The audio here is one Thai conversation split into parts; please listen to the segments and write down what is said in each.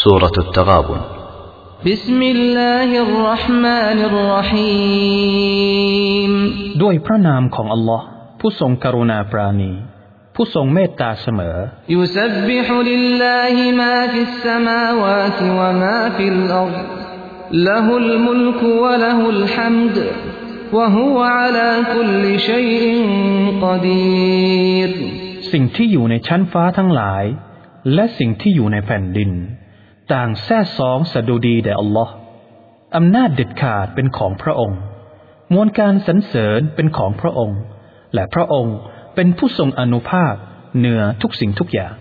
سورة التغابن بسم الله الرحمن الرحيم ด้วยพระนามของอัลลอฮ์ผู้ทรงกรุณาปราณี ผู้ทรงเมตตาเสมอ يسبح لله ما في السماوات وما في الأرض له الملك وله الحمد وهو على كل شيء قدير สิ่งที่อยู่ในชั้นฟ้าทั้งหลาย และสิ่งที่อยู่ในแผ่นดิน ต่างแท้สองสะดุดีแด่อัลลอฮ์อำนาจเด็ดขาดเป็นของพระองค์ มวลการสรรเสริญเป็นของพระองค์ และพระองค์เป็นผู้ทรงอนุภาพเหนือทุกสิ่งทุกอย่าง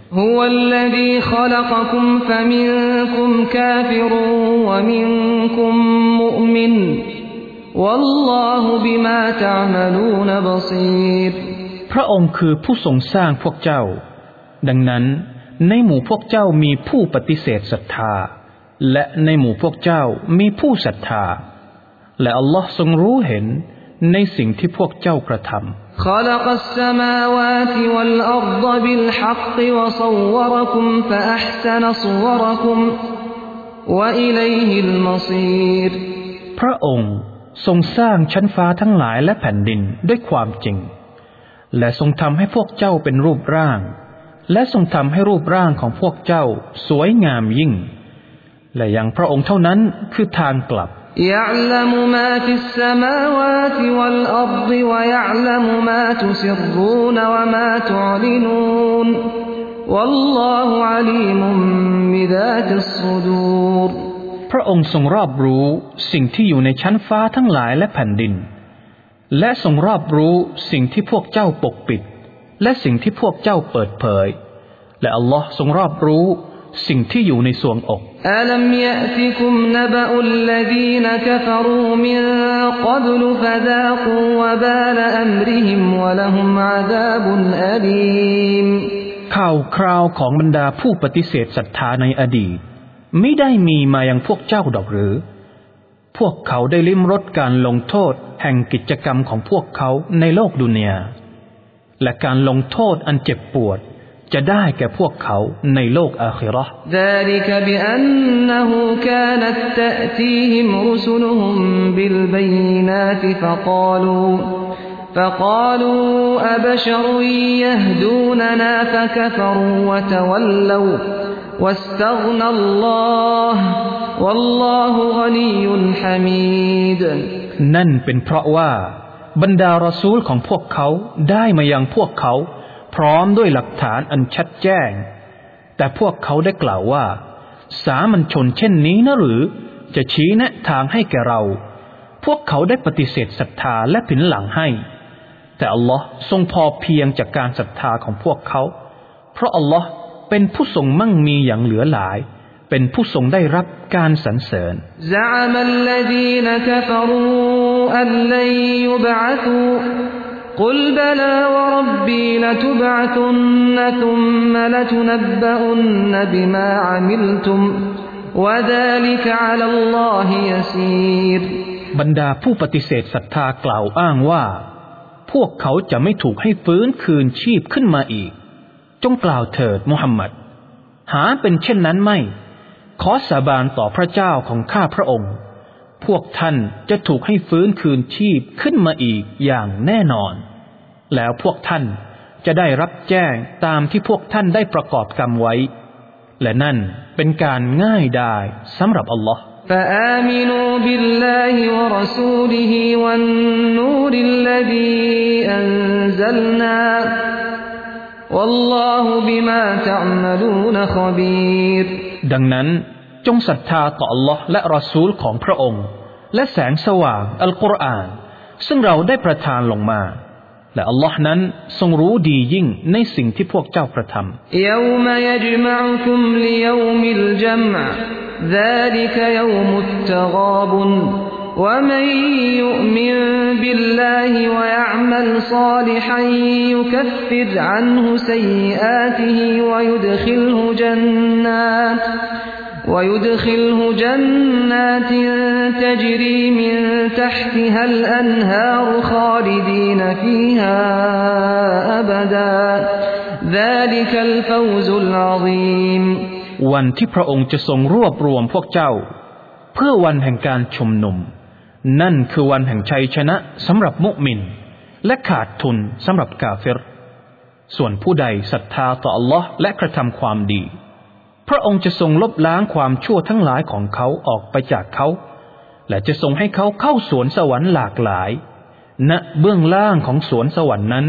พระองค์คือผู้ทรงสร้างพวกเจ้า ดังนั้น ในหมู่พวกเจ้ามีผู้ปฏิเสธศรัทธา และในหมู่พวกเจ้ามีผู้ศรัทธา และอัลลอฮ์ทรงรู้เห็นในสิ่งที่พวกเจ้ากระทำ خلق السماوات والأرض بالحق وصوركم فأحسن صوركم وإليه المصير พระองค์ทรงสร้างชั้นฟ้าทั้งหลายและแผ่นดินด้วยความจริง และทรงทำให้พวกเจ้าเป็นรูปร่าง และทรงทำให้รูปร่างของพวกเจ้าสวยงามยิ่ง และยังพระองค์เท่านั้นคือทางกลับ يعلم ما في السماوات والأرض ويعلم ما تسرون وما تعلنون والله عليم بذات الصدور พระองค์ทรงรอบรู้สิ่งที่อยู่ในชั้นฟ้าทั้งหลายและแผ่นดิน และทรงรอบรู้สิ่งที่พวกเจ้าปกปิด และสิ่งที่พวกเจ้าเปิดเผย และอัลลอฮ์ทรงรอบรู้สิ่งที่อยู่ในสวงอกอัลมยะติคุมนบะอุลลดีนกฟรูมินกับลฟซากูวบาลอัมริฮิมวะละฮุมอาซาบุนอลีมข่าวคราวของบรรดาผู้ปฏิเสธศรัทธาในอดีต ไม่ได้มีมาอย่างพวกเจ้าดอกหรือ พวกเขาได้ลิ้มรสการลงโทษแห่งกิจกรรมของพวกเขาในโลกดุนยา และการลงโทษอันเจ็บปวด จะได้แก่พวกเขาในโลกอาคิเราะห์ ذلك بأنه كانت تأتيهم رسلهم بالبينات فقالوا فقالوا أبشر يهدوننا فكفروا وتولوا واستغنى الله والله غني حميد นั่นเป็นเพราะว่า บรรดารอซูลของพวกเขาได้มายังพวกเขา พร้อมด้วยหลักฐานอันชัดแจ้ง แต่พวกเขาได้กล่าวว่า สามัญชนเช่นนี้นะหรือ จะชี้แนะทางให้แก่เรา พวกเขาได้ปฏิเสธศรัทธาและผินหลังให้ แต่อัลลอฮ์ทรงพอเพียงจากการศรัทธาของพวกเขา เพราะอัลลอฮ์เป็นผู้ทรงมั่งมีอย่างเหลือหลาย เป็นผู้ทรงได้รับการสรรเสริญ زعم الذين كفروا أن لن يبعثوا قل بلى وربي لتبعثن ثم لتنبؤن بما عملتم وذلك على الله يسير บรรดาผู้ปฏิเสธศรัทธากล่าวอ้างว่า พวกเขาจะไม่ถูกให้ฟื้นคืนชีพขึ้นมาอีก จงกล่าวเถิดมุฮัมมัด หาเป็นเช่นนั้นไม่ ขอสาบานต่อพระเจ้าของข้าพระองค์ พวกท่านจะถูกให้ฟื้นคืนชีพขึ้นมาอีกอย่างแน่นอน แล้วพวกท่านจะได้รับแจ้งตามที่พวกท่านได้ประกอบกรรมไว้ และนั่นเป็นการง่ายดายสำหรับอัลลอฮ์ فآمنوا بالله ورسوله والنور الذي أنزلنا والله بما تعملون خبير ดังนั้น จงศรัทธาต่อ Allah และรอซูลของพระองค์ และแสงสว่างอัลกุรอาน ซึ่งเราได้ประทานลงมา และ Allah นั้นทรงรู้ดียิ่งในสิ่งที่พวกเจ้ากระทำ يوم يجمعكم ليوم الجمع ذلك يوم التغابن ومن يؤمن بالله ويعمل صالحا يكفر عنه سيئاته ويدخله جنات ويدخله جنات تجري من تحتها الأنهار خالدين فيها أبدا ذلك الفوز العظيم วันที่พระองค์จะทรงรวบรวมพวกเจ้า เพื่อวันแห่งการชุมนุม นั่นคือวันแห่งชัยชนะสำหรับมุมิน และขาดทุนสำหรับกาเฟร ส่วนผู้ใดศรัทธาต่อ Allah และกระทำความดี พระองค์จะทรงลบล้างความชั่วทั้งหลายของเขาออกไปจากเขา และจะทรงให้เขาเข้าสวนสวรรค์หลากหลาย ณเบื้องล่างของสวนสวรรค์นั้น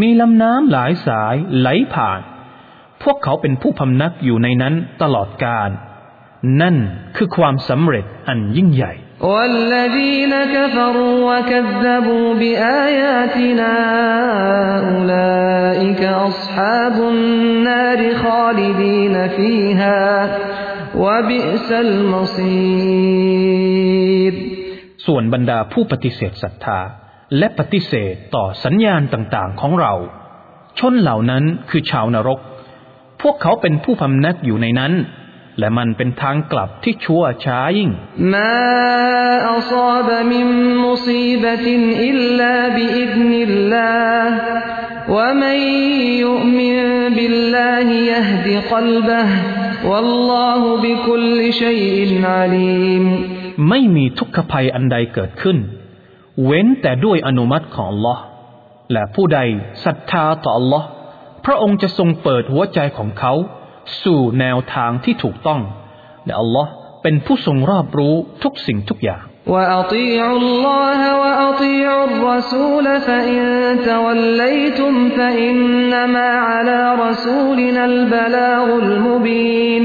มีลำน้ำหลายสายไหลผ่าน พวกเขาเป็นผู้พำนักอยู่ในนั้นตลอดกาลนั่นคือความสำเร็จอันยิ่งใหญ่ والذين كفروا وكذبوا بآياتنا أولئك أصحاب النار خالدين فيها وبئس المصير ส่วนบรรดาผู้ปฏิเสธศรัทธา และปฏิเสธต่อสัญญาณต่างๆของเรา ชนเหล่านั้นคือชาวนรก พวกเขาเป็นผู้พำนักอยู่ในนั้น และมันเป็นทางกลับที่ชั่วช้ายิ่งมาอัศมิมมุซีบติอิลลาบิอิดนิลลาวะมันยุมินบิลลาฮิยะฮดิกลบะวัลลอฮุบิคุลชัยอินอาลีมไม่มีทุกขภัยอันใดเกิดขึ้น เว้นแต่ด้วยอนุมัติของ Allah และผู้ใดศรัทธาต่อ Allah พระองค์จะทรงเปิดหัวใจของเขา สู่แนวทางที่ถูกต้อง และ Allah เป็นผู้ทรงรอบรู้ทุกสิ่งทุกอย่าง وأطيعوا الله وأطيعوا الرسول فإن توليتم فإنما على رسولنا البلاغ المبين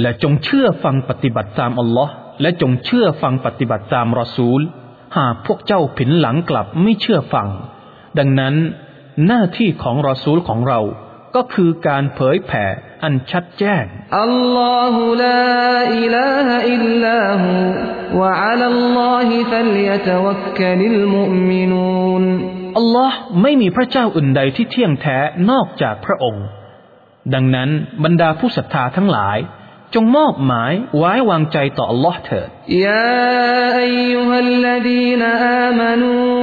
และจงเชื่อฟังปฏิบัติตามอัลลอฮ์และจงเชื่อฟังปฏิบัติตามรอซูล หากพวกเจ้าผินหลังกลับไม่เชื่อฟัง ดังนั้น หน้าที่ของรอซูลของเรา ก็คือการเผยแผ่ อันชัดแจ้ง อัลลอฮุลาอิลาฮะอิลลาฮุวะอัลลอฮิฟัลยะตะวักกะลิลมุมินูนอัลลอฮ์ไม่มีพระเจ้าอื่นใดที่เที่ยงแท้นอกจากพระองค์ ดังนั้นบรรดาผู้ศรัทธาทั้งหลายจงมอบหมายไว้วางใจต่อ Allah เถิดยาอายุฮัลลดีนอามานู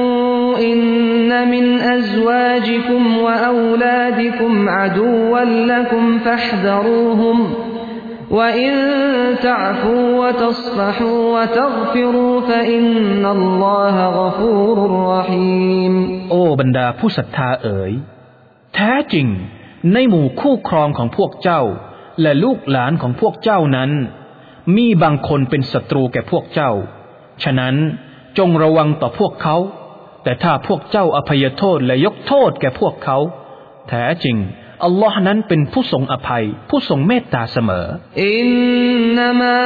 إن من أزواجكم وأولادكم عدوا لكم فاحذروهم وإن تعفوا وتصفحوا وتغفروا فإن الله غفور رحيم โอ้บรรดาผู้ศรัทธาเอ๋ย แท้จริงในหมู่คู่ครองของพวกเจ้า และลูกหลานของพวกเจ้านั้น มีบางคนเป็นศัตรูแก่พวกเจ้า ฉะนั้นจงระวังต่อพวกเขา แต่ถ้าพวกเจ้าอภัยโทษและยกโทษแก่พวกเขา แท้จริง อัลลอฮ์นั้นเป็นผู้ทรงอภัย ผู้ทรงเมตตาเสมอ อินนามะ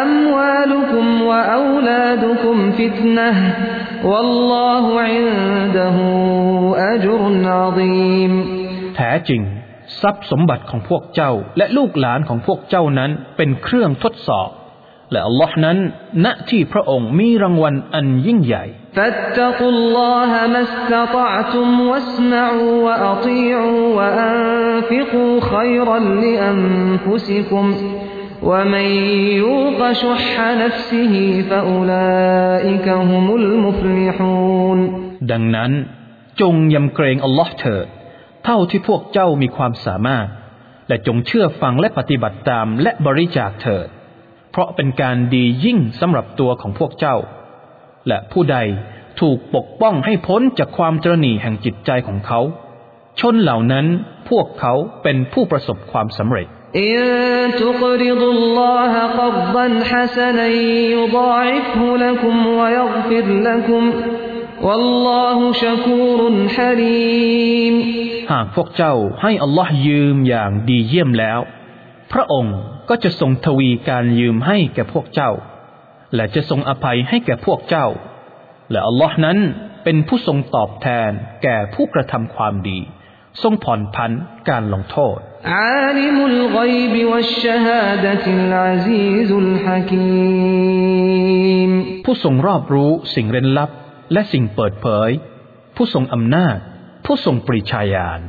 อัมวาลุคุมวะอูลาดุคุมฟิตนะวัลลอฮุอินดะฮูอัจรุนอาซีมแท้จริง ทรัพย์สมบัติของพวกเจ้าและลูกหลานของพวกเจ้านั้นเป็นเครื่องทดสอบ และอัลลอฮ์นั้น ณที่พระองค์มีรางวัลอันยิ่งใหญ่ فاتقوا الله ما استطعتم واسمعوا وأطيعوا وأنفقوا خيرا لأنفسكم ومن يوق شح نفسه فأولئك هم المفلحون ดังนั้น จงยำเกรงอัลลอฮ์เถิด เท่าที่พวกเจ้ามีความสามารถ และจงเชื่อฟังและปฏิบัติตามและบริจาคเถิด เพราะเป็นการดียิ่งสำหรับตัวของพวกเจ้า และผู้ใดถูกปกป้องให้พ้นจากความตรณีแห่งจิตใจของเขา ชนเหล่านั้นพวกเขาเป็นผู้ประสบความสำเร็จ إن تقرضوا الله قرضا حسنا يضاعفه لكم ويغفر لكم والله شكور حليم หากพวกเจ้าให้อัลลอฮ์ยืมอย่างดีเยี่ยมแล้ว พระองค์ก็จะทรงทวีการยืมให้แก่พวกเจ้า และจะทรงอภัยให้แก่พวกเจ้า และอัลลอฮ์นั้นเป็นผู้ทรงตอบแทนแก่ผู้กระทำความดี ทรงผ่อนพันการลงโทษผู้ทรงรอบรู้สิ่งเร้นลับและสิ่งเปิดเผย ผู้ทรงอำนาจ ผู้ทรงปริชาญาณ